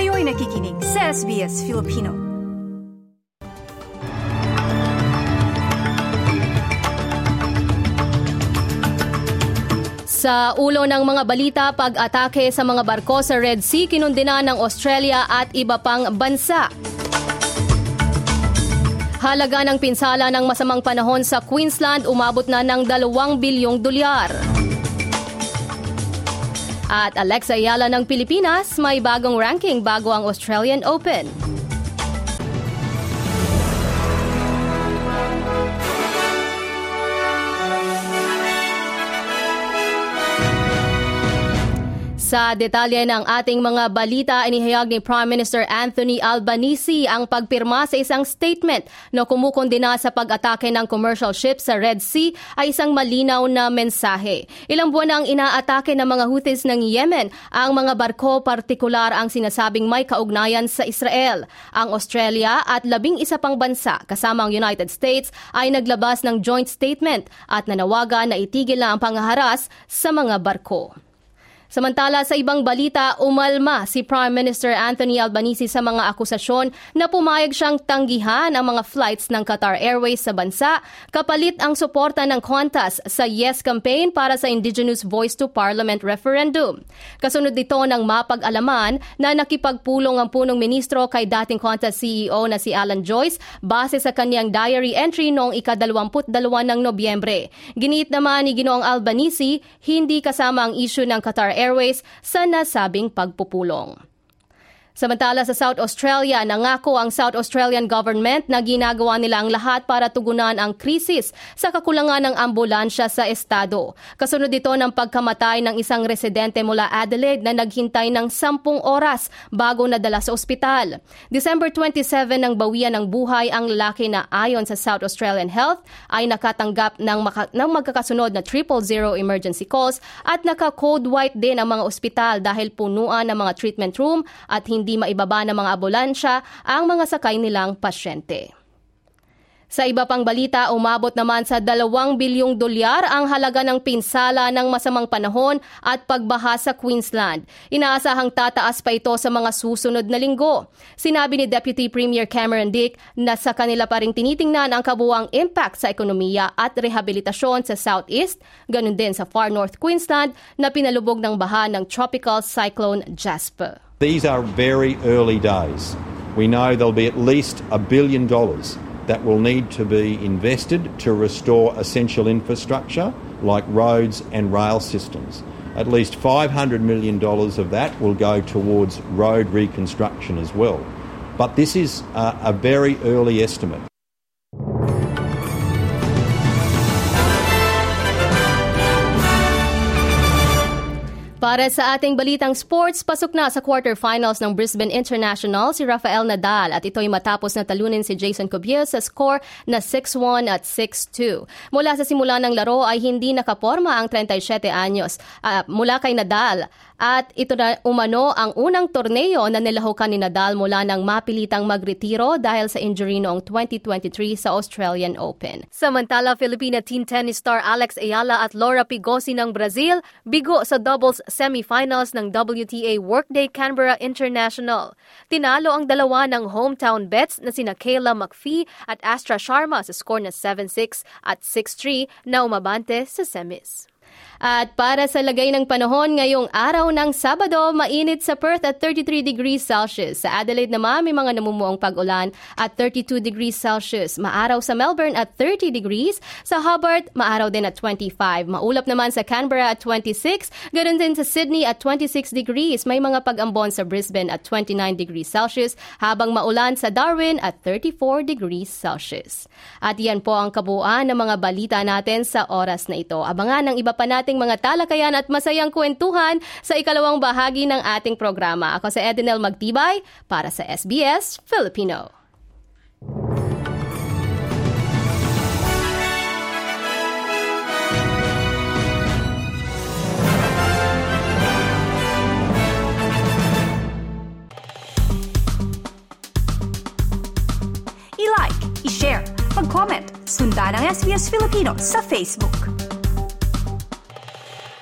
Kayo'y nakikinig sa SBS Filipino. Sa ulo ng mga balita, pag-atake sa mga barko sa Red Sea kinundina ng Australia at iba pang bansa. Halaga ng pinsala ng masamang panahon sa Queensland umabot na ng 2 bilyong dolyar. At Alexa Ayala ng Pilipinas may bagong ranking bago ang Australian Open. Sa detalye ng ating mga balita, inihayag ni Prime Minister Anthony Albanese ang pagpirma sa isang statement na kumukondina sa pag-atake ng commercial ships sa Red Sea ay isang malinaw na mensahe. Ilang buwan ang inaatake ng mga Houthis ng Yemen ang mga barko partikular ang sinasabing may kaugnayan sa Israel. Ang Australia at labing isa pang bansa kasama ang United States ay naglabas ng joint statement at nanawagan na itigil na ang pangaharas sa mga barko. Samantala sa ibang balita, umalma si Prime Minister Anthony Albanese sa mga akusasyon na pumayag siyang tanggihan ang mga flights ng Qatar Airways sa bansa kapalit ang suporta ng Qantas sa Yes campaign para sa Indigenous Voice to Parliament referendum. Kasunod dito ng mapag-alaman na nakipagpulong ang punong ministro kay dating Qantas CEO na si Alan Joyce base sa kanyang diary entry noong ika-22 ng Nobyembre. Ginit naman ni Ginoong Albanese, hindi kasama ang issue ng Qatar Airways sa nasabing pagpupulong. Samantala sa South Australia, nangako ang South Australian government na ginagawa nila ang lahat para tugunan ang krisis sa kakulangan ng ambulansya sa estado. Kasunod dito ng pagkamatay ng isang residente mula Adelaide na naghintay ng 10 oras bago nadala sa ospital. December 27 ng bawian ng buhay ang lalaki na ayon sa South Australian Health ay nakatanggap ng, maka- ng magkakasunod na triple zero emergency calls at naka-code white din ang mga ospital dahil punuan ng mga treatment room at hindi hindi maibaba ng mga ambulansya ang mga sakay nilang pasyente. Sa iba pang balita, umabot naman sa 2 bilyong dolyar ang halaga ng pinsala ng masamang panahon at pagbaha sa Queensland. Inaasahang tataas pa ito sa mga susunod na linggo. Sinabi ni Deputy Premier Cameron Dick na sa kanila pa rin tinitingnan ang kabuang impact sa ekonomiya at rehabilitasyon sa Southeast, ganun din sa Far North Queensland na pinalubog ng baha ng Tropical Cyclone Jasper. These are very early days. We know there'll be at least a billion dollars that will need to be invested to restore essential infrastructure like roads and rail systems. At least $500 million of that will go towards road reconstruction as well. But this is a, a very early estimate. Para sa ating balitang sports, pasok na sa quarterfinals ng Brisbane International si Rafael Nadal at ito'y matapos na talunin si Jason Cubier sa score na 6-1 at 6-2. Mula sa simula ng laro ay hindi nakaporma ang 37 anyos uh, mula kay Nadal at ito na umano ang unang torneo na nilahukan ni Nadal mula nang mapilitang magretiro dahil sa injury noong 2023 sa Australian Open. Samantala, Filipina teen tennis star Alex Ayala at Laura Pigosi ng Brazil bigo sa doubles semifinals ng WTA Workday Canberra International. Tinalo ang dalawa ng hometown bets na sina Kayla McPhee at Astra Sharma sa score na 7-6 at 6-3 na umabante sa semis. At para sa lagay ng panahon ngayong araw ng Sabado, mainit sa Perth at 33 degrees Celsius. Sa Adelaide naman may mga namumuong pag-ulan at 32 degrees Celsius. Maaraw sa Melbourne at 30 degrees. Sa Hobart, maaraw din at 25. Maulap naman sa Canberra at 26. Ganun din sa Sydney at 26 degrees. May mga pag-ambon sa Brisbane at 29 degrees Celsius. Habang maulan sa Darwin at 34 degrees Celsius. At yan po ang kabuuan ng mga balita natin sa oras na ito. Abangan ang iba pa natin ating mga talakayan at masayang kwentuhan sa ikalawang bahagi ng ating programa. Ako sa Edenel Magtibay para sa SBS Filipino. I-like, i-share, mag-comment, sundan ang SBS Filipino sa Facebook.